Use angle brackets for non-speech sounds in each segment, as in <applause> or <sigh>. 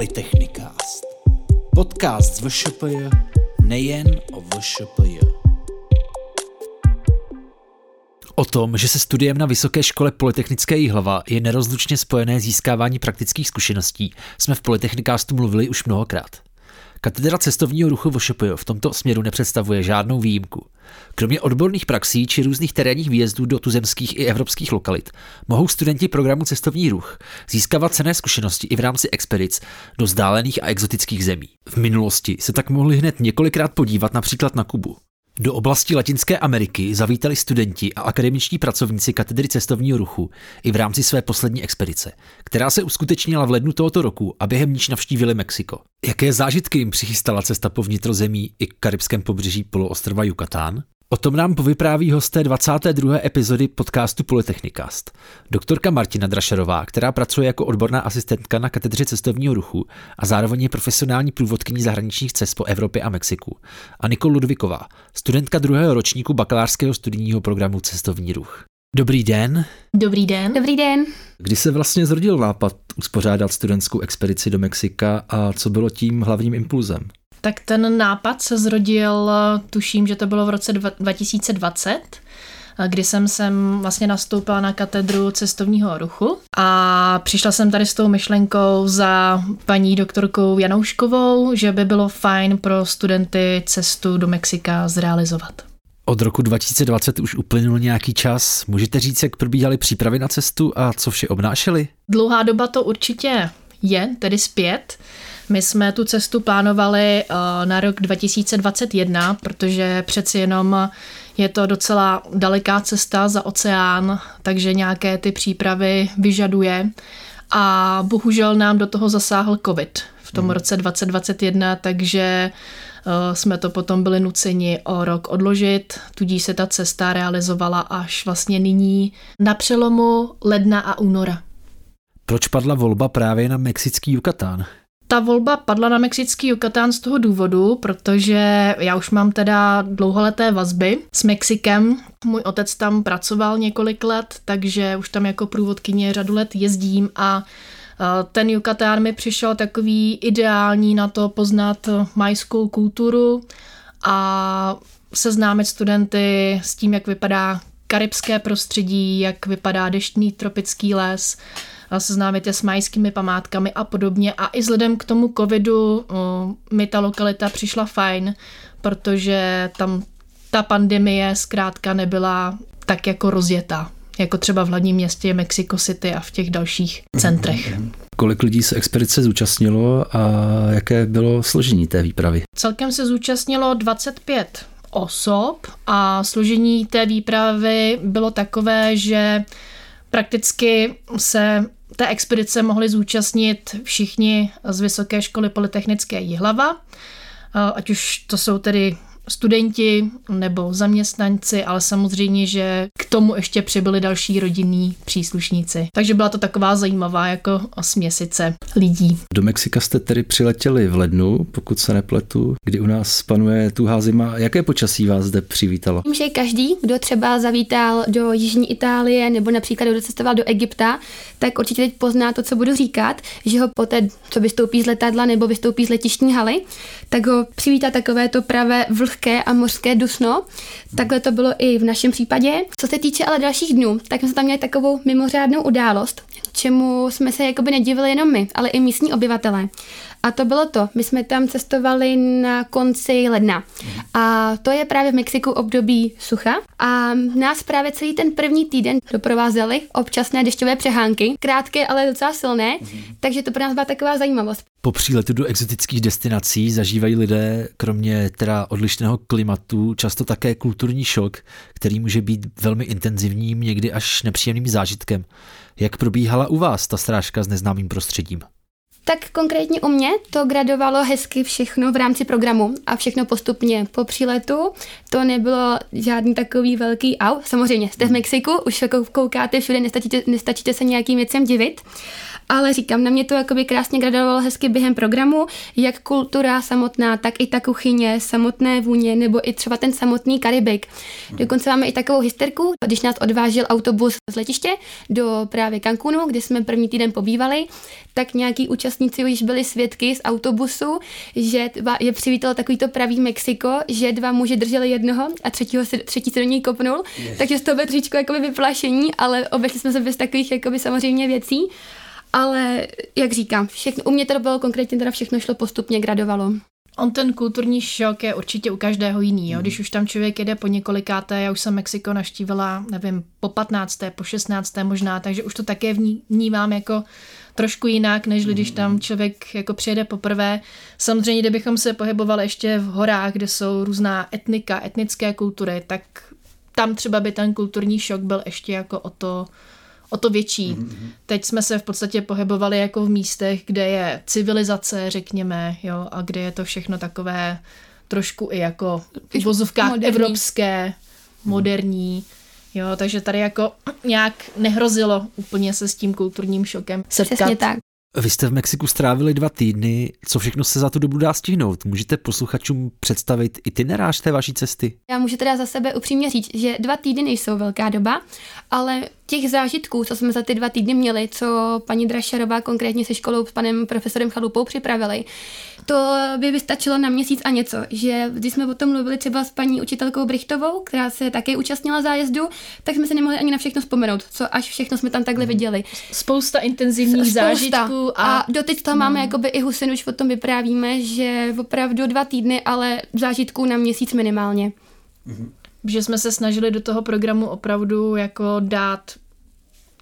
Polytechnikast. Podcast z VŠPJ nejen o VŠPJ. O tom, že se studiem na Vysoké škole Polytechnické Jihlava je nerozlučně spojené získávání praktických zkušeností, jsme v Polytechnikástu mluvili už mnohokrát. Katedra cestovního ruchu VŠPJ v tomto směru nepředstavuje žádnou výjimku. Kromě odborných praxí či různých terénních výjezdů do tuzemských i evropských lokalit mohou studenti programu Cestovní ruch získávat cené zkušenosti i v rámci expedic do vzdálených a exotických zemí. V minulosti se tak mohli hned několikrát podívat například na Kubu. Do oblasti Latinské Ameriky zavítali studenti a akademičtí pracovníci katedry cestovního ruchu i v rámci své poslední expedice, která se uskutečnila v lednu tohoto roku a během níž navštívili Mexiko. Jaké zážitky jim přichystala cesta po vnitrozemí i karibském pobřeží poloostrova Yucatán? O tom nám povypráví hosté 22. epizody podcastu Polytechnikast. Doktorka Martina Drašerová, která pracuje jako odborná asistentka na katedře cestovního ruchu a zároveň je profesionální průvodkyní zahraničních cest po Evropě a Mexiku. A Nikol Ludviková, studentka druhého ročníku bakalářského studijního programu Cestovní ruch. Dobrý den. Dobrý den. Dobrý den. Kdy se vlastně zrodil nápad uspořádat studentskou expedici do Mexika a co bylo tím hlavním impulzem? Tak ten nápad se zrodil, tuším, že to bylo v roce 2020, kdy jsem sem vlastně nastoupila na katedru cestovního ruchu a přišla jsem tady s tou myšlenkou za paní doktorkou Janouškovou, že by bylo fajn pro studenty cestu do Mexika zrealizovat. Od roku 2020 už uplynul nějaký čas. Můžete říct, jak probíhaly přípravy na cestu a co vše obnášely? Dlouhá doba to určitě je, tedy zpět. My jsme tu cestu plánovali eh, na rok 2021, protože přeci jenom je to docela daleká cesta za oceán, takže nějaké ty přípravy vyžaduje. A bohužel nám do toho zasáhl COVID v tom hmm. roce 2021, takže eh, jsme to potom byli nuceni o rok odložit, tudíž se ta cesta realizovala až vlastně nyní na přelomu ledna a února. Proč padla volba právě na mexický Yucatán? Ta volba padla na mexický Yucatán z toho důvodu, protože já už mám teda dlouholeté vazby s Mexikem. Můj otec tam pracoval několik let, takže už tam jako průvodkyně řadu let jezdím a ten Yucatán mi přišel takový ideální na to poznat majskou kulturu a seznámit studenty s tím, jak vypadá karibské prostředí, jak vypadá deštný tropický les, seznámit je s majskými památkami a podobně. A i vzhledem k tomu covidu mi ta lokalita přišla fajn, protože tam ta pandemie zkrátka nebyla tak jako rozjetá jako třeba v hlavním městě Mexico City a v těch dalších centrech. Kolik lidí se expedice zúčastnilo a jaké bylo složení té výpravy? Celkem se zúčastnilo 25 osob a složení té výpravy bylo takové, že prakticky se té expedice mohli zúčastnit všichni z Vysoké školy Polytechnické Jihlava, ať už to jsou tedy studenti nebo zaměstnanci, ale samozřejmě, že k tomu ještě přibyli další rodinní příslušníci. Takže byla to taková zajímavá jako směsice lidí. Do Mexika jste tedy přiletěli v lednu, pokud se nepletu, kdy u nás panuje tuhá zima. Jaké počasí vás zde přivítalo? Myslím, že každý, kdo třeba zavítal do Jižní Itálie nebo například kdo cestoval do Egypta, tak určitě teď pozná to, co budu říkat, že ho poté, co vystoupí z letadla nebo vystoupí z letištní haly, tak ho přivítá takové to pravé vlhké vlhké a mořské dusno. Takhle to bylo i v našem případě. Co se týče ale dalších dnů, tak jsme tam měli takovou mimořádnou událost, čemu jsme se jakoby nedivili jenom my, ale i místní obyvatelé. A to bylo to. My jsme tam cestovali na konci ledna. A to je právě v Mexiku období sucha. A nás právě celý ten první týden doprovázely občasné dešťové přehánky. Krátké, ale docela silné. Takže to pro nás byla taková zajímavost. Po příletu do exotických destinací zažívají lidé, kromě teda odlišného klimatu, často také kulturní šok, který může být velmi intenzivním, někdy až nepříjemným zážitkem. Jak probíhala u vás ta srážka s neznámým prostředím? Tak konkrétně u mě to gradovalo hezky všechno v rámci programu a všechno postupně po příletu. To nebylo žádný takový velký au. Samozřejmě, jste v Mexiku, už jako koukáte všude, nestačíte, nestačíte se nějakým věcem divit ale říkám, na mě to jakoby krásně gradovalo hezky během programu, jak kultura samotná, tak i ta kuchyně, samotné vůně, nebo i třeba ten samotný Karibik. Dokonce máme i takovou hysterku, když nás odvážel autobus z letiště do právě Cancúnu, kde jsme první týden pobývali, tak nějaký účastník účastníci už byli svědky z autobusu, že dva, je přivítalo takovýto pravý Mexiko, že dva muži drželi jednoho a třetího se, třetí se do něj kopnul, yes. takže z toho bylo trošičku jakoby vyplašení, ale obešli jsme se bez takových jakoby samozřejmě věcí. Ale jak říkám, všechno, u mě to bylo konkrétně teda všechno šlo postupně, gradovalo. On ten kulturní šok je určitě u každého jiný. Jo? Mhm. Když už tam člověk jede po několikáté, já už jsem Mexiko naštívila, nevím, po 15. po 16. možná, takže už to také vnímám jako trošku jinak, než když tam mhm. člověk jako přijede poprvé. Samozřejmě, kdybychom se pohybovali ještě v horách, kde jsou různá etnika, etnické kultury, tak tam třeba by ten kulturní šok byl ještě jako o to, o to větší. Mm-hmm. Teď jsme se v podstatě pohybovali jako v místech, kde je civilizace, řekněme, jo, a kde je to všechno takové trošku i jako v vozovkách evropské, moderní. Jo, takže tady jako nějak nehrozilo úplně se s tím kulturním šokem setkat. Přesně tak. Vy jste v Mexiku strávili dva týdny. Co všechno se za tu dobu dá stihnout? Můžete posluchačům představit itinerář té vaší cesty? Já můžu teda za sebe upřímně říct, že dva týdny nejsou velká doba, ale těch zážitků, co jsme za ty dva týdny měli, co paní Drašarová konkrétně se školou s panem profesorem Chalupou připravili, to by vystačilo na měsíc a něco. Že když jsme o tom mluvili třeba s paní učitelkou Brichtovou, která se také účastnila zájezdu, tak jsme se nemohli ani na všechno vzpomenout, co až všechno jsme tam takhle hmm. viděli. Spousta intenzivních Spousta. zážitků. A, a doteď toho hmm. máme jakoby i Husin, už o tom vyprávíme, že opravdu dva týdny, ale zážitků na měsíc minimálně. Hmm že jsme se snažili do toho programu opravdu jako dát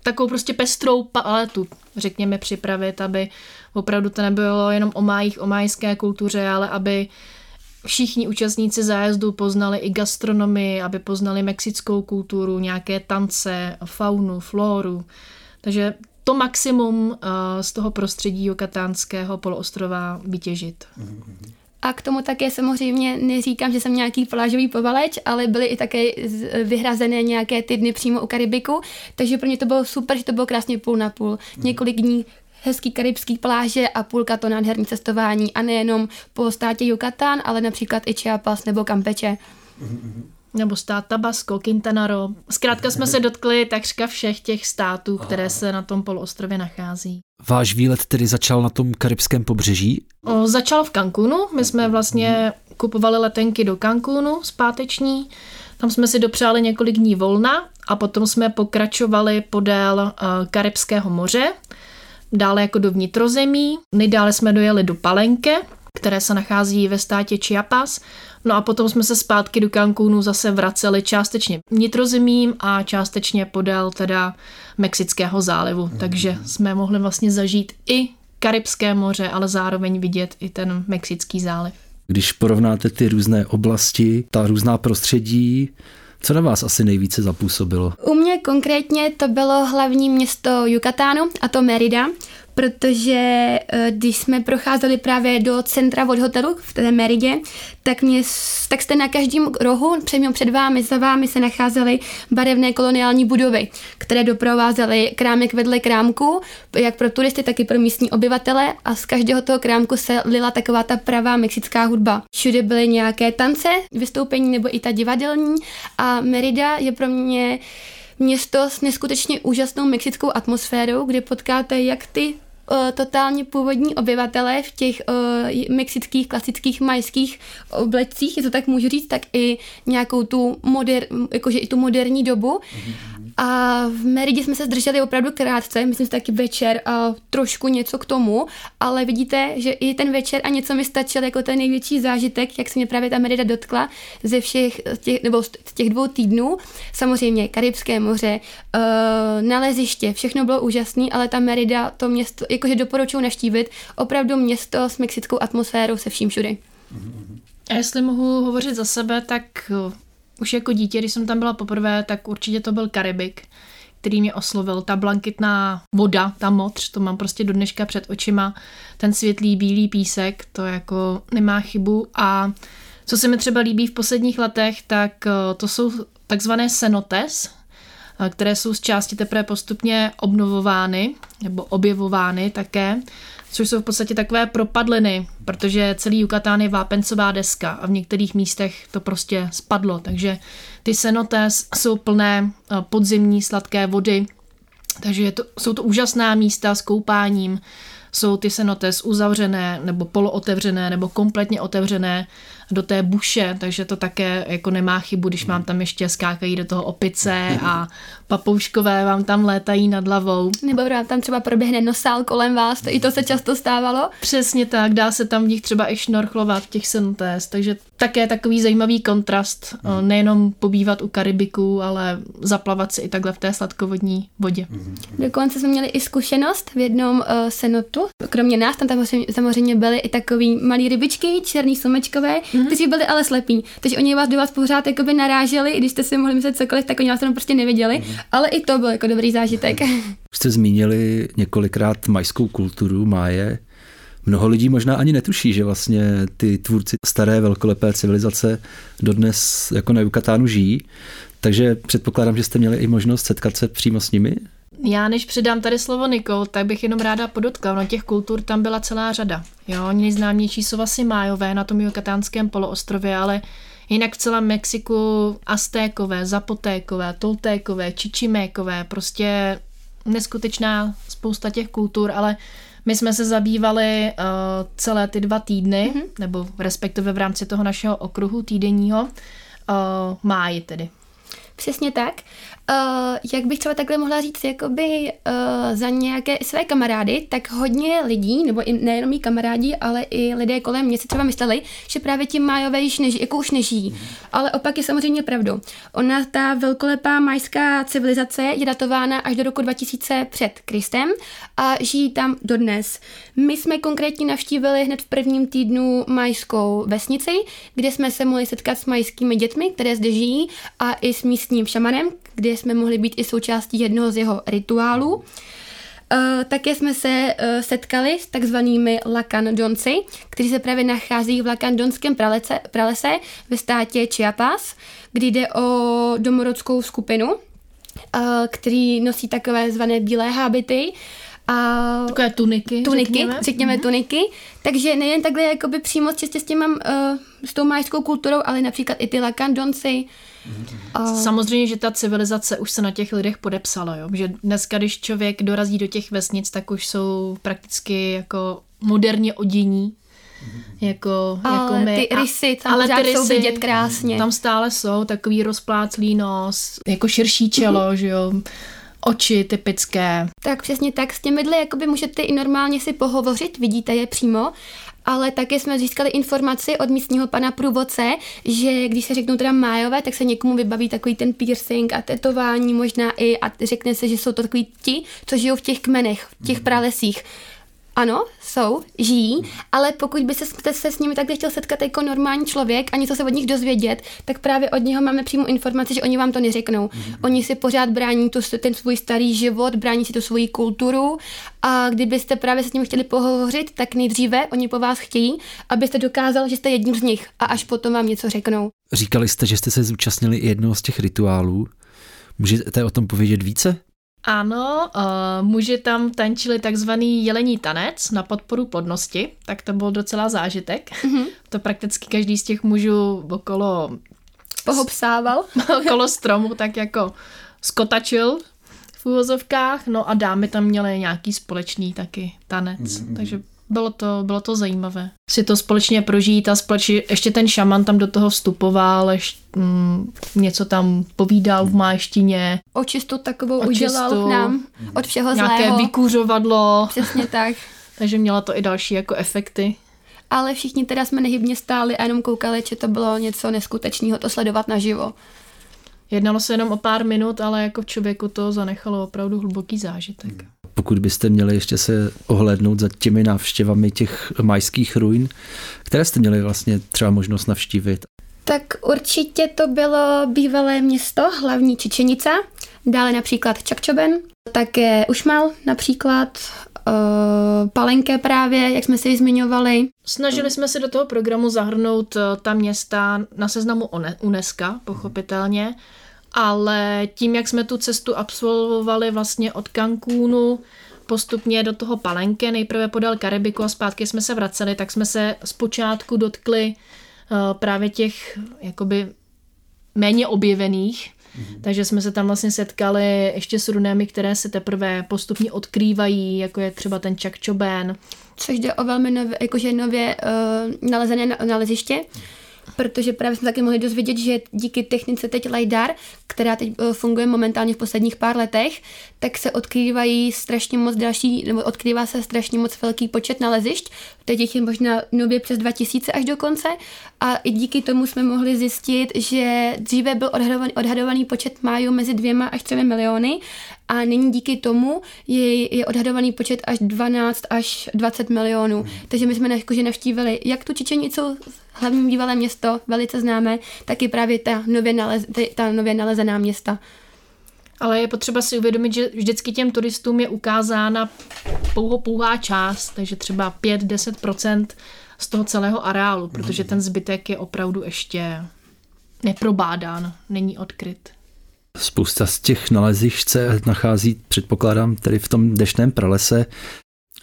takovou prostě pestrou paletu, řekněme, připravit, aby opravdu to nebylo jenom o májích, o májské kultuře, ale aby všichni účastníci zájezdu poznali i gastronomii, aby poznali mexickou kulturu, nějaké tance, faunu, floru. Takže to maximum uh, z toho prostředí jokatánského poloostrova vytěžit. A k tomu také samozřejmě neříkám, že jsem nějaký plážový povaleč, ale byly i také vyhrazené nějaké ty dny přímo u Karibiku, takže pro mě to bylo super, že to bylo krásně půl na půl. Mm. Několik dní hezký karibský pláže a půlka to nádherný cestování a nejenom po státě Yucatán, ale například i Chiapas nebo Campeche. Mm-hmm nebo stát Tabasco, Quintana Roo. Zkrátka jsme se dotkli takřka všech těch států, které se na tom poloostrově nachází. Váš výlet tedy začal na tom karibském pobřeží? O, začal v Cancúnu. My jsme vlastně kupovali letenky do Cancúnu zpáteční. Tam jsme si dopřáli několik dní volna a potom jsme pokračovali podél uh, Karibského moře, dále jako do vnitrozemí. Nejdále jsme dojeli do Palenke, které se nachází ve státě Chiapas. No a potom jsme se zpátky do Cancúnu zase vraceli částečně vnitrozemím a částečně podél teda Mexického zálivu. Mm. Takže jsme mohli vlastně zažít i Karibské moře, ale zároveň vidět i ten Mexický záliv. Když porovnáte ty různé oblasti, ta různá prostředí, co na vás asi nejvíce zapůsobilo? U mě konkrétně to bylo hlavní město Yucatánu, a to Merida, protože eh, když jsme procházeli právě do centra od hotelu v té Meridě, tak, mě, tak jste na každém rohu, před, před vámi, za vámi se nacházely barevné koloniální budovy, které doprovázely krámek vedle krámku, jak pro turisty, tak i pro místní obyvatele a z každého toho krámku se lila taková ta pravá mexická hudba. Všude byly nějaké tance, vystoupení nebo i ta divadelní a Merida je pro mě město s neskutečně úžasnou mexickou atmosférou, kde potkáte jak ty totálně původní obyvatelé v těch uh, mexických klasických majských oblecích, je to tak můžu říct, tak i nějakou tu moder, jakože i tu moderní dobu. Mm-hmm a v Meridě jsme se zdrželi opravdu krátce, myslím si taky večer a trošku něco k tomu, ale vidíte, že i ten večer a něco mi stačil jako ten největší zážitek, jak se mě právě ta Merida dotkla ze všech těch, nebo z těch dvou týdnů. Samozřejmě Karibské moře, uh, naleziště, všechno bylo úžasné, ale ta Merida, to město, jakože doporučuji naštívit, opravdu město s mexickou atmosférou se vším všude. A jestli mohu hovořit za sebe, tak už jako dítě, když jsem tam byla poprvé, tak určitě to byl Karibik, který mě oslovil. Ta blankitná voda, ta modř, to mám prostě do dneška před očima. Ten světlý bílý písek, to jako nemá chybu. A co se mi třeba líbí v posledních letech, tak eh, to jsou takzvané cenotes, eh, které jsou z části teprve postupně obnovovány nebo objevovány také což jsou v podstatě takové propadliny, protože celý Yucatán je vápencová deska a v některých místech to prostě spadlo, takže ty cenotes jsou plné eh, podzimní sladké vody, takže je to, jsou to úžasná místa s koupáním, jsou ty cenotes uzavřené nebo polootevřené nebo kompletně otevřené do té buše, takže to také jako nemá chybu, když vám tam ještě skákají do toho opice a <laughs> papouškové vám tam létají nad hlavou. Nebo tam třeba proběhne nosál kolem vás, to i to se často stávalo. Přesně tak, dá se tam v nich třeba i šnorchlovat těch cenotes, takže také takový zajímavý kontrast, hmm. nejenom pobývat u Karibiku, ale zaplavat si i takhle v té sladkovodní vodě. Hmm. Dokonce jsme měli i zkušenost v jednom uh, senotu. Kromě nás tam, tam samozřejmě byly i takový malí rybičky, černý slumečkové, mm-hmm. kteří byli ale slepí. Takže oni vás do vás pořád jakoby naráželi, i když jste si mohli myslet cokoliv, tak oni vás tam prostě neviděli. Mm-hmm. Ale i to byl jako dobrý zážitek. Jste zmínili několikrát majskou kulturu, máje. Mnoho lidí možná ani netuší, že vlastně ty tvůrci staré velkolepé civilizace dodnes jako na Yucatánu žijí. Takže předpokládám, že jste měli i možnost setkat se přímo s nimi? Já než předám tady slovo Nikol, tak bych jenom ráda podotkla, no těch kultur tam byla celá řada. Jo, nejznámější jsou asi májové na tom Yucatánském poloostrově, ale jinak v celém Mexiku aztékové, zapotékové, toltékové, čičimékové, prostě neskutečná spousta těch kultur, ale my jsme se zabývali uh, celé ty dva týdny, mm-hmm. nebo respektive v rámci toho našeho okruhu týdenního, uh, máji tedy. Přesně tak. Uh, jak bych třeba takhle mohla říct, jakoby uh, za nějaké své kamarády, tak hodně lidí, nebo i nejenom mý kamarádi, ale i lidé kolem mě si třeba mysleli, že právě ti májové již nežijí, jako už nežijí. Ale opak je samozřejmě pravdou. Ona, ta velkolepá majská civilizace je datována až do roku 2000 před Kristem a žijí tam dodnes. My jsme konkrétně navštívili hned v prvním týdnu majskou vesnici, kde jsme se mohli setkat s majskými dětmi, které zde žijí, a i s místním šamanem, kde jsme mohli být i součástí jednoho z jeho rituálů. Uh, také jsme se uh, setkali s takzvanými Lakandonci, kteří se právě nachází v Lakandonském pralese, pralese ve státě Chiapas, kde jde o domorodskou skupinu, uh, který nosí takové zvané bílé hábity, a Takové tuniky, tuniky řekněme, řekněme mm-hmm. tuniky. Takže nejen takhle jakoby přímo čistě s, těma, uh, s tou majskou kulturou, ale například i ty lakandonci, a... Samozřejmě, že ta civilizace už se na těch lidech podepsala, jo? že dneska, když člověk dorazí do těch vesnic, tak už jsou prakticky jako moderně odění, jako, ale jako my. ty rysy tam ale ty rysy, jsou vidět krásně. Tam stále jsou takový rozpláclý nos, jako širší čelo, mm-hmm. <laughs> že jo oči typické. Tak přesně tak, s těmi jakoby můžete i normálně si pohovořit, vidíte je přímo ale také jsme získali informaci od místního pana průvodce, že když se řeknou teda májové, tak se někomu vybaví takový ten piercing a tetování možná i a řekne se, že jsou to takový ti, co žijou v těch kmenech, v těch mhm. pralesích. Ano, jsou, žijí, ale pokud by se, se s nimi takhle chtěl setkat jako normální člověk a něco se od nich dozvědět, tak právě od něho máme přímo informaci, že oni vám to neřeknou. Mm-hmm. Oni si pořád brání tu, ten svůj starý život, brání si tu svoji kulturu a kdybyste právě se s nimi chtěli pohovořit, tak nejdříve oni po vás chtějí, abyste dokázal, že jste jedním z nich a až potom vám něco řeknou. Říkali jste, že jste se zúčastnili i jednoho z těch rituálů. Můžete o tom povědět více? Ano, uh, muži tam tančili takzvaný jelení tanec na podporu plodnosti, tak to byl docela zážitek. Mm-hmm. To prakticky každý z těch mužů okolo... Pohopsával. <laughs> okolo stromu tak jako skotačil v úvozovkách, no a dámy tam měly nějaký společný taky tanec, mm-hmm. takže bylo to, bylo to zajímavé. Si to společně prožít a společně, ještě ten šaman tam do toho vstupoval, ještě, mm, něco tam povídal v máštině. Očistu takovou Očistu, udělal nám od všeho nějaké zlého. Nějaké vykůřovadlo. Přesně <laughs> tak. Takže měla to i další jako efekty. Ale všichni teda jsme nehybně stáli a jenom koukali, že to bylo něco neskutečného to sledovat naživo. Jednalo se jenom o pár minut, ale jako v člověku to zanechalo opravdu hluboký zážitek. Hmm pokud byste měli ještě se ohlédnout za těmi návštěvami těch majských ruin, které jste měli vlastně třeba možnost navštívit? Tak určitě to bylo bývalé město, hlavní Čečenica, dále například Čakčoben, také Ušmal například, uh, Palenké právě, jak jsme si ji zmiňovali. Snažili jsme se do toho programu zahrnout uh, ta města na seznamu UNESCO, pochopitelně, ale tím, jak jsme tu cestu absolvovali vlastně od Cancúnu postupně do toho Palenke, nejprve podél Karibiku a zpátky jsme se vraceli, tak jsme se zpočátku dotkli uh, právě těch jakoby méně objevených Mm-hmm. Takže jsme se tam vlastně setkali ještě s runami, které se teprve postupně odkrývají, jako je třeba ten čakčoben. Což jde o velmi nově, jakože nově uh, nalezené naleziště protože právě jsme taky mohli dozvědět, že díky technice teď LiDAR, která teď eh, funguje momentálně v posledních pár letech, tak se odkrývají strašně moc další, nebo odkrývá se strašně moc velký počet nalezišť. Teď je možná nově přes 2000 až do konce a i díky tomu jsme mohli zjistit, že dříve byl odhadovaný, odhadovaný počet májů mezi dvěma až třemi miliony a nyní díky tomu je, je odhadovaný počet až 12 až 20 milionů. Takže my jsme jakože navštívili jak tu Čičenicu, hlavní bývalé město, velice známé, tak i právě ta nově, nalez, ta nově nalezená města. Ale je potřeba si uvědomit, že vždycky těm turistům je ukázána pouho pouhá část, takže třeba 5-10% z toho celého areálu, protože ten zbytek je opravdu ještě neprobádán, není odkryt. Spousta z těch nalezišť se nachází, předpokládám, tedy v tom deštném pralese.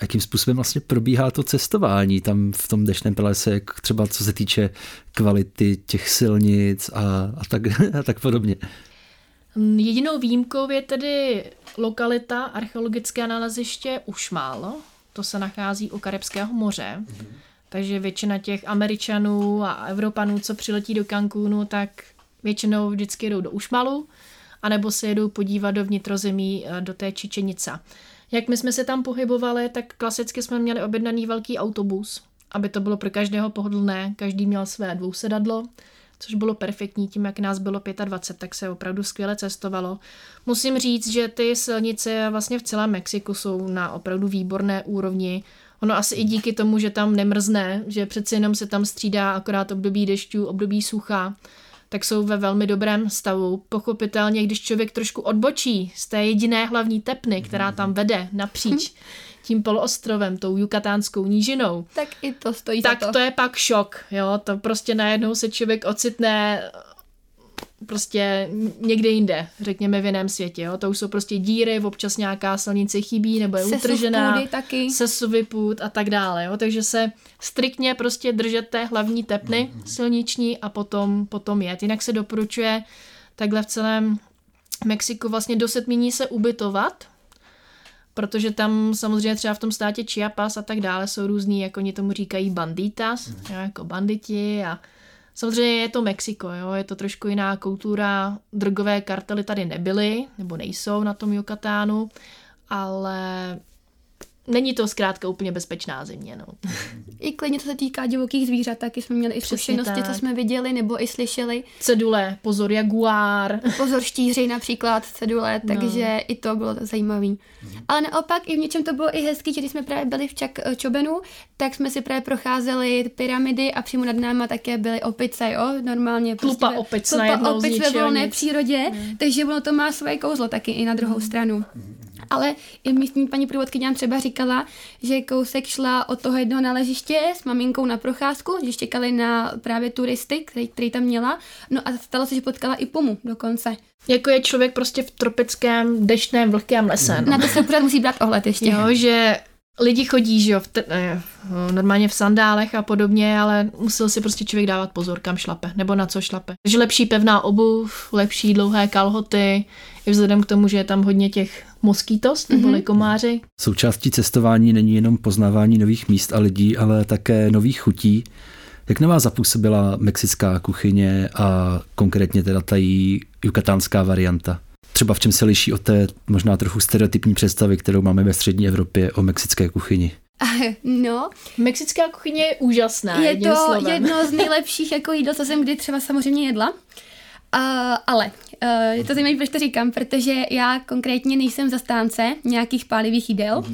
Jakým způsobem vlastně probíhá to cestování tam v tom deštném pralese, jak třeba co se týče kvality těch silnic a, a, tak, <laughs> a tak podobně? Jedinou výjimkou je tedy lokalita archeologické naleziště Ušmál. To se nachází u Karibského moře. Mm-hmm. Takže většina těch Američanů a Evropanů, co přiletí do Cancúnu, tak většinou vždycky jdou do Ušmalu, anebo se jedou podívat do vnitrozemí eh, do té Čičenice. Jak my jsme se tam pohybovali, tak klasicky jsme měli objednaný velký autobus, aby to bylo pro každého pohodlné, každý měl své dvousedadlo, což bylo perfektní, tím jak nás bylo 25, tak se opravdu skvěle cestovalo. Musím říct, že ty silnice vlastně v celém Mexiku jsou na opravdu výborné úrovni. Ono asi i díky tomu, že tam nemrzne, že přeci jenom se tam střídá akorát období dešťů, období sucha, tak jsou ve velmi dobrém stavu. Pochopitelně, když člověk trošku odbočí z té jediné hlavní tepny, která tam vede napříč <laughs> tím poloostrovem, tou jukatánskou nížinou, tak i to stojí tak za to. to je pak šok, jo, to prostě najednou se člověk ocitne prostě někde jinde, řekněme v jiném světě. Jo? To už jsou prostě díry, občas nějaká silnice chybí nebo je Sesuv utržená. Půdy taky. Sesuvy půd a tak dále. Jo? Takže se striktně prostě držet té hlavní tepny silniční a potom, potom jet. Jinak se doporučuje takhle v celém Mexiku vlastně do setmění se ubytovat, protože tam samozřejmě třeba v tom státě Chiapas a tak dále jsou různý, jako oni tomu říkají banditas, mm. jo, jako banditi a Samozřejmě je to Mexiko, jo? je to trošku jiná kultura, drogové kartely tady nebyly, nebo nejsou na tom Yucatánu, ale není to zkrátka úplně bezpečná země. No. I klidně, co se týká divokých zvířat, taky jsme měli i zkušenosti, co jsme viděli nebo i slyšeli. Cedule, pozor jaguár. Pozor štíři například, cedule, no. takže i to bylo zajímavé. Mhm. Ale naopak i v něčem to bylo i hezký, že když jsme právě byli v Čak eh, Čobenu, tak jsme si právě procházeli pyramidy a přímo nad náma také byly opice, jo, normálně. Prostě Klupa prostě opic Klupa opic ve volné přírodě, mm. takže ono to má své kouzlo taky i na druhou mm. stranu. Mm. Ale i místní paní průvodkyně třeba říkala, že kousek šla od toho jednoho naležiště s maminkou na procházku, že čekali na právě turisty, který, který tam měla. No a stalo se, že potkala i pomu dokonce. Jako je člověk prostě v tropickém, deštném, vlhkém lese. No. Na to se pořád musí brát ohled ještě. Jo, že lidi chodí, že jo, v te, ne, normálně v sandálech a podobně, ale musel si prostě člověk dávat pozor, kam šlape, nebo na co šlape. Takže lepší pevná obuv, lepší dlouhé kalhoty, i vzhledem k tomu, že je tam hodně těch moskýtos, nebo mm-hmm. komáři. Součástí cestování není jenom poznávání nových míst a lidí, ale také nových chutí. Jak na vás zapůsobila mexická kuchyně a konkrétně teda ta její jukatánská varianta? Třeba v čem se liší od té možná trochu stereotypní představy, kterou máme ve střední Evropě o mexické kuchyni? <laughs> No. Mexická kuchyně je úžasná. Je to slovem. jedno z <laughs> nejlepších jako jídel, co jsem kdy třeba samozřejmě jedla. Uh, ale uh, je to zajímavé, proč to říkám, protože já konkrétně nejsem zastánce nějakých pálivých jídel. Mm-hmm.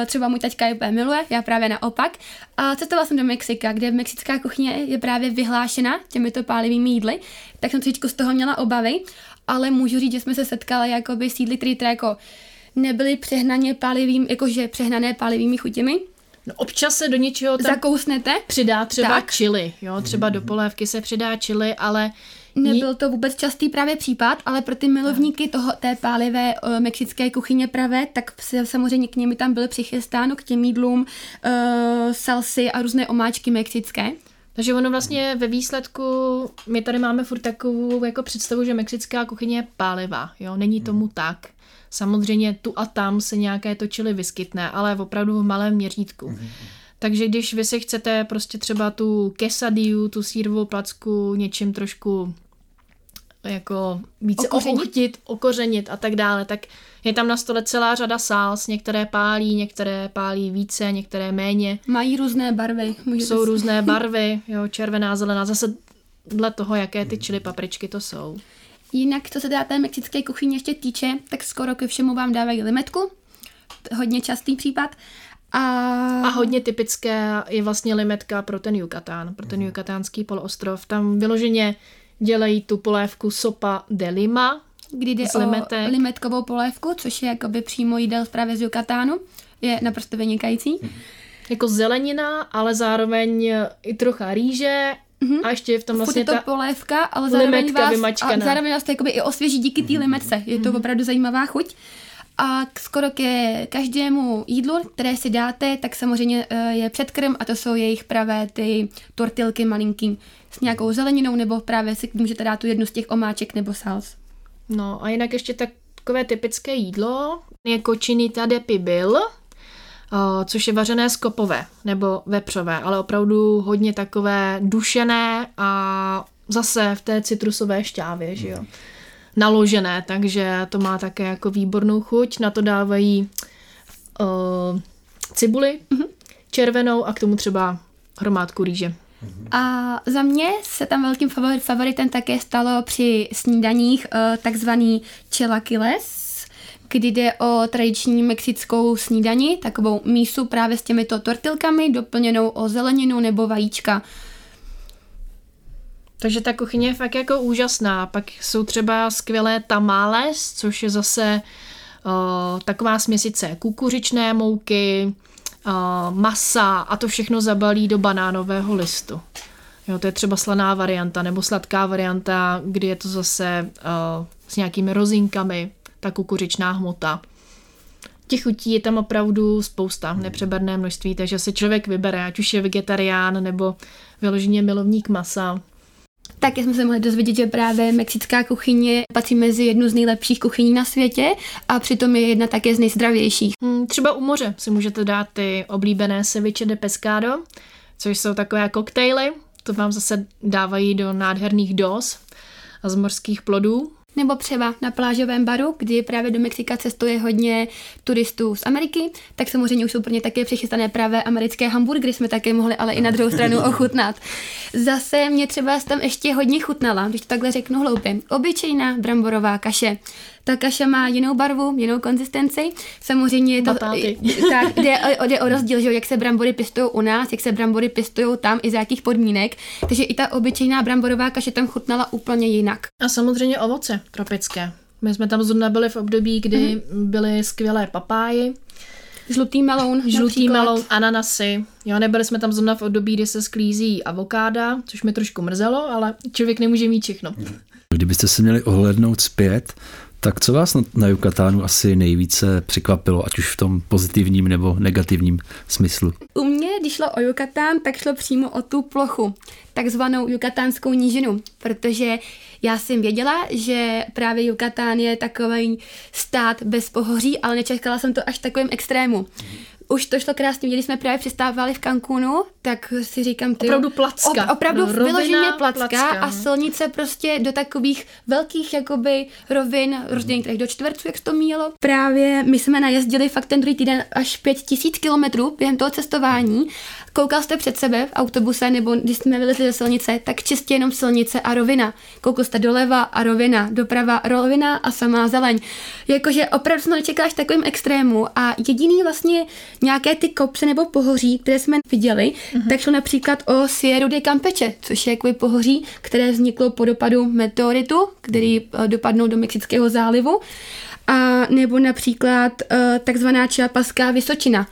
Uh, třeba můj taťka je úplně miluje, já právě naopak. A cestovala jsem do Mexika, kde mexická kuchyně je právě vyhlášena těmito pálivými jídly, tak jsem trošičku z toho měla obavy, ale můžu říct, že jsme se setkali jakoby s jídly, které jako nebyly přehnaně pálivým, jakože přehnané pálivými chutěmi, No občas se do něčeho tam Zakousnete? přidá třeba tak. chili, jo, třeba do polévky se přidá chili, ale Nebyl to vůbec častý právě případ, ale pro ty milovníky toho, té pálivé uh, mexické kuchyně pravé, tak se, samozřejmě k nimi tam byly přichystáno k těm jídlům uh, salsy a různé omáčky mexické. Takže ono vlastně ve výsledku, my tady máme furt takovou jako představu, že mexická kuchyně je pálivá, jo, není tomu tak. Samozřejmě tu a tam se nějaké točily vyskytne, ale opravdu v malém měřítku. Takže když vy si chcete prostě třeba tu quesadillu, tu sírovou placku něčím trošku jako více Okořenit? okořenit, okořenit a tak dále, tak je tam na stole celá řada sals, některé pálí, některé pálí více, některé méně. Mají různé barvy. Můžete Jsou si- různé <laughs> barvy, jo, červená, zelená, zase dle toho, jaké ty čili papričky to jsou. Jinak, co se teda té mexické kuchyně ještě týče, tak skoro ke všemu vám dávají limetku. Hodně častý případ. A, A hodně typické je vlastně limetka pro ten Yucatán, pro ten Yucatánský poloostrov. Tam vyloženě dělají tu polévku sopa de lima, kdy jde o limetek. limetkovou polévku, což je jakoby přímo jídel právě z Yucatánu. Je naprosto vynikající. jako zelenina, ale zároveň i trocha rýže a ještě je v tom Furt vlastně je to ta... polévka, ale zároveň vás, a zároveň vás to jakoby i osvěží díky té limetce. Je to opravdu zajímavá chuť. A k- skoro ke každému jídlu, které si dáte, tak samozřejmě eh, je předkrm a to jsou jejich pravé ty tortilky malinký s nějakou zeleninou nebo právě si můžete dát tu jednu z těch omáček nebo sals. No a jinak ještě takové typické jídlo je cochinita de pibil, o, což je vařené skopové nebo vepřové, ale opravdu hodně takové dušené a zase v té citrusové šťávě, že jo. Naložené, takže to má také jako výbornou chuť. Na to dávají o, cibuli červenou a k tomu třeba hromádku rýže. A za mě se tam velkým favor- favoritem také stalo při snídaních eh, takzvaný chilaquiles, kdy jde o tradiční mexickou snídani, takovou mísu právě s těmito tortilkami, doplněnou o zeleninu nebo vajíčka. Takže ta kuchyně je fakt jako úžasná. Pak jsou třeba skvělé tamales, což je zase uh, taková směsice kukuřičné mouky, uh, masa a to všechno zabalí do banánového listu. Jo, to je třeba slaná varianta nebo sladká varianta, kdy je to zase uh, s nějakými rozinkami, ta kukuřičná hmota. Těch chutí je tam opravdu spousta, nepřeberné množství, takže se člověk vybere, ať už je vegetarián nebo vyloženě milovník masa. Také jsme se mohli dozvědět, že právě mexická kuchyně patří mezi jednu z nejlepších kuchyní na světě a přitom je jedna také z nejzdravějších. Hmm, třeba u moře si můžete dát ty oblíbené ceviche de pescado, což jsou takové koktejly. To vám zase dávají do nádherných dos a z mořských plodů. Nebo třeba na plážovém baru, kdy právě do Mexika cestuje hodně turistů z Ameriky, tak samozřejmě už jsou pro ně také přichystané právě americké hamburgery, jsme také mohli ale i na druhou stranu <laughs> ochutnat. Zase mě třeba tam ještě hodně chutnala, když to takhle řeknu hloupě. Obyčejná bramborová kaše. Ta kaše má jinou barvu, jinou konzistenci. Samozřejmě je to, Batáty. <laughs> tak, jde, o, jde o rozdíl, že jak se brambory pěstují u nás, jak se brambory pěstují tam i za jakých podmínek. Takže i ta obyčejná bramborová kaše tam chutnala úplně jinak. A samozřejmě ovoce tropické. My jsme tam zrovna byli v období, kdy mm-hmm. byly skvělé papáji, Žlutý meloun, žlutý například. melon, ananasy. Jo, nebyli jsme tam zrovna v období, kdy se sklízí avokáda, což mi trošku mrzelo, ale člověk nemůže mít všechno. Kdybyste se měli ohlednout zpět, tak co vás na, na Yucatánu asi nejvíce překvapilo, ať už v tom pozitivním nebo negativním smyslu? U mě, když šlo o Yucatán, tak šlo přímo o tu plochu, takzvanou Yucatánskou nížinu, protože já jsem věděla, že právě Yucatán je takový stát bez pohoří, ale nečekala jsem to až v takovém extrému. Už to šlo krásně, když jsme právě přistávali v Cancúnu, tak si říkám, ty Opravdu placka. opravdu No, vyloženě placka, placka, a no. silnice prostě do takových velkých jakoby rovin, rozdělených tady do čtverců, jak to míjelo. Právě my jsme najezdili fakt ten druhý týden až pět tisíc kilometrů během toho cestování. Koukal jste před sebe v autobuse, nebo když jsme vylezli ze silnice, tak čistě jenom silnice a rovina. Koukal jste doleva a rovina, doprava rovina a samá zeleň. Jakože opravdu jsme nečekali až takovým extrému a jediný vlastně nějaké ty kopce nebo pohoří, které jsme viděli, mm-hmm. tak šlo například o Sierra de Campeche, což je jakoby pohoří, které vzniklo po dopadu meteoritu, který eh, dopadnul do Mexického zálivu. A nebo například uh, takzvaná Chiapaská Vysočina,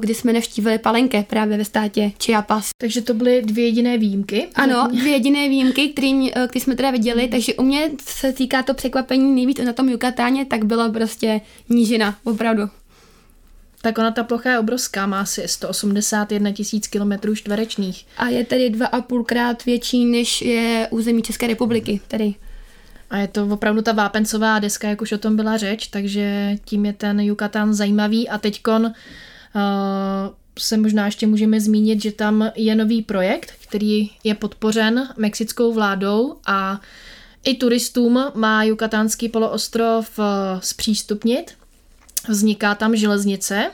kdy jsme navštívili Palenke právě ve státě Chiapas. Takže to byly dvě jediné výjimky. Ano, dvě jediné výjimky, který, eh, jsme teda viděli, takže u mě se týká to překvapení nejvíc na tom Yucatáně, tak byla prostě nížina, opravdu. Tak ona ta plocha je obrovská, má asi 181 tisíc kilometrů čtverečných. A je tedy dva a půlkrát větší, než je území České republiky. Tedy. A je to opravdu ta vápencová deska, jak už o tom byla řeč, takže tím je ten Yucatán zajímavý. A teďkon uh, se možná ještě můžeme zmínit, že tam je nový projekt, který je podpořen mexickou vládou a i turistům má Jukatánský poloostrov uh, zpřístupnit. Vzniká tam železnice,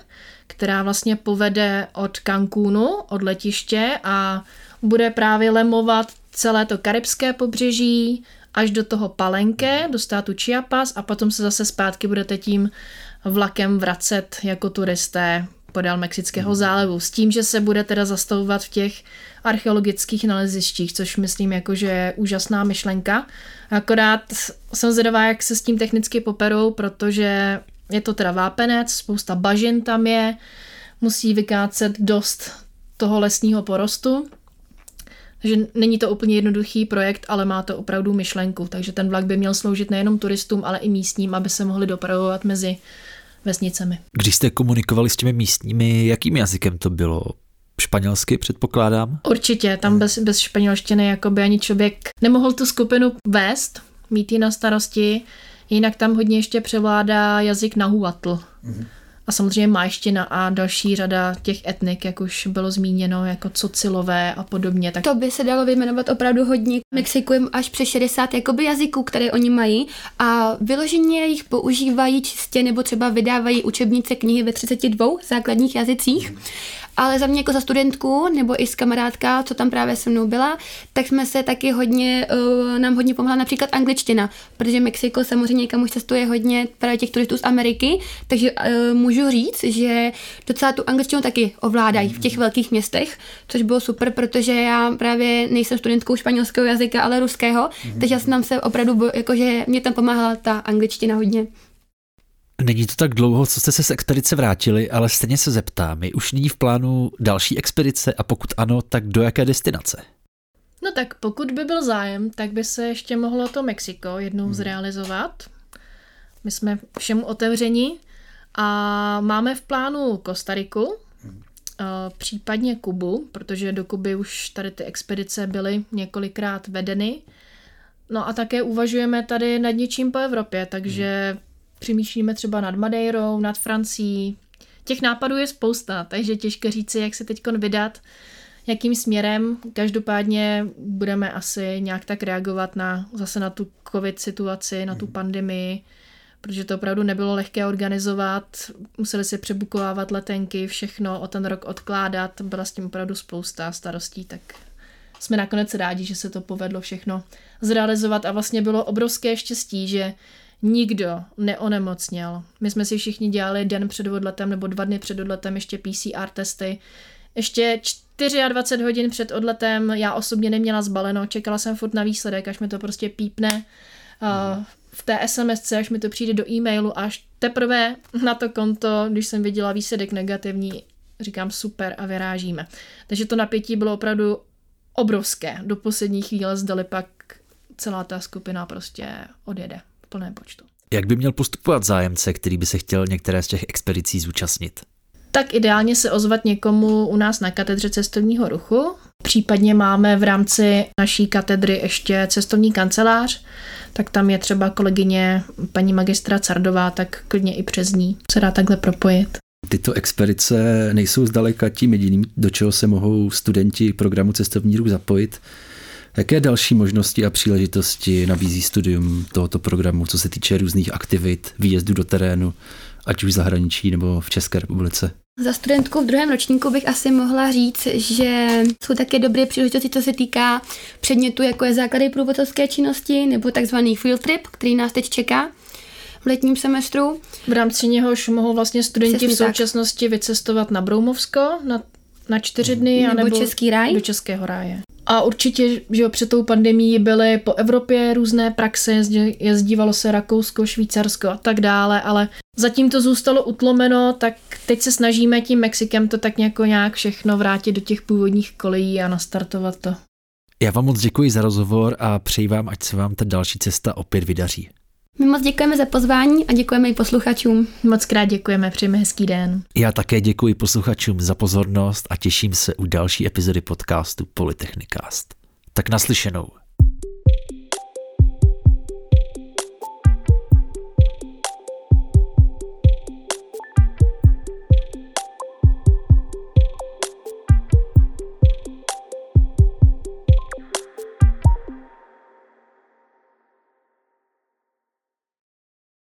která vlastně povede od Cancúnu, od letiště a bude právě lemovat celé to karibské pobřeží až do toho Palenke, do státu Chiapas a potom se zase zpátky budete tím vlakem vracet jako turisté podél Mexického zálevu. S tím, že se bude teda zastavovat v těch archeologických nalezištích, což myslím jako, že je úžasná myšlenka. Akorát jsem zvědavá, jak se s tím technicky poperou, protože je to teda vápenec, spousta bažin tam je, musí vykácet dost toho lesního porostu, takže není to úplně jednoduchý projekt, ale má to opravdu myšlenku. Takže ten vlak by měl sloužit nejenom turistům, ale i místním, aby se mohli dopravovat mezi vesnicemi. Když jste komunikovali s těmi místními, jakým jazykem to bylo? Španělsky předpokládám? Určitě, tam bez, bez španělštiny jako by ani člověk nemohl tu skupinu vést, mít ji na starosti, jinak tam hodně ještě převládá jazyk nahuatl. Mm-hmm a samozřejmě májština a další řada těch etnik, jak už bylo zmíněno, jako cocilové a podobně. Tak... To by se dalo vyjmenovat opravdu hodně. Mexiku je až přes 60 jakoby jazyků, které oni mají a vyloženě jich používají čistě nebo třeba vydávají učebnice knihy ve 32 základních jazycích. Ale za mě jako za studentku, nebo i s kamarádka, co tam právě se mnou byla, tak jsme se taky hodně, uh, nám hodně pomohla například angličtina, protože Mexiko samozřejmě kam už cestuje hodně právě těch turistů z Ameriky, takže uh, můžu říct, že docela tu angličtinu taky ovládají v těch velkých městech, což bylo super, protože já právě nejsem studentkou španělského jazyka, ale ruského, mm-hmm. takže já jsem tam se opravdu, jakože mě tam pomáhala ta angličtina hodně. Není to tak dlouho, co jste se z expedice vrátili, ale stejně se zeptám, je už nyní v plánu další expedice a pokud ano, tak do jaké destinace? No tak pokud by byl zájem, tak by se ještě mohlo to Mexiko jednou hmm. zrealizovat. My jsme všemu otevření a máme v plánu Kostariku, hmm. případně Kubu, protože do Kuby už tady ty expedice byly několikrát vedeny. No a také uvažujeme tady nad něčím po Evropě, takže hmm přemýšlíme třeba nad Madeirou, nad Francií. Těch nápadů je spousta, takže těžko říci, jak se teď vydat, jakým směrem. Každopádně budeme asi nějak tak reagovat na zase na tu covid situaci, na tu mhm. pandemii, protože to opravdu nebylo lehké organizovat. Museli si přebukovávat letenky, všechno o ten rok odkládat. Byla s tím opravdu spousta starostí, tak jsme nakonec rádi, že se to povedlo všechno zrealizovat a vlastně bylo obrovské štěstí, že nikdo neonemocněl. My jsme si všichni dělali den před odletem nebo dva dny před odletem ještě PCR testy. Ještě 24 hodin před odletem já osobně neměla zbaleno, čekala jsem furt na výsledek, až mi to prostě pípne uh, v té SMS, až mi to přijde do e-mailu, až teprve na to konto, když jsem viděla výsledek negativní, říkám super a vyrážíme. Takže to napětí bylo opravdu obrovské. Do poslední chvíle zdali pak celá ta skupina prostě odjede plném počtu. Jak by měl postupovat zájemce, který by se chtěl některé z těch expedicí zúčastnit? Tak ideálně se ozvat někomu u nás na katedře cestovního ruchu. Případně máme v rámci naší katedry ještě cestovní kancelář, tak tam je třeba kolegyně paní magistra Cardová, tak klidně i přes ní se dá takhle propojit. Tyto expedice nejsou zdaleka tím jediným, do čeho se mohou studenti programu Cestovní ruch zapojit. Jaké další možnosti a příležitosti nabízí studium tohoto programu, co se týče různých aktivit, výjezdu do terénu, ať už v zahraničí nebo v České republice? Za studentku v druhém ročníku bych asi mohla říct, že jsou také dobré příležitosti, co se týká předmětu, jako je základy průvodcovské činnosti nebo takzvaný field trip, který nás teď čeká v letním semestru. V rámci něhož mohou vlastně studenti Přesně v současnosti tak. vycestovat na Broumovsko na, na čtyři dny nebo, nebo Český ráj. do Českého ráje. A určitě, že před tou pandemí byly po Evropě různé praxe, jezdívalo se Rakousko, Švýcarsko a tak dále, ale zatím to zůstalo utlomeno, tak teď se snažíme tím Mexikem to tak nějak, nějak všechno vrátit do těch původních kolejí a nastartovat to. Já vám moc děkuji za rozhovor a přeji vám, ať se vám ta další cesta opět vydaří. My moc děkujeme za pozvání a děkujeme i posluchačům. Moc krát děkujeme, přejeme hezký den. Já také děkuji posluchačům za pozornost a těším se u další epizody podcastu Polytechnikast. Tak naslyšenou.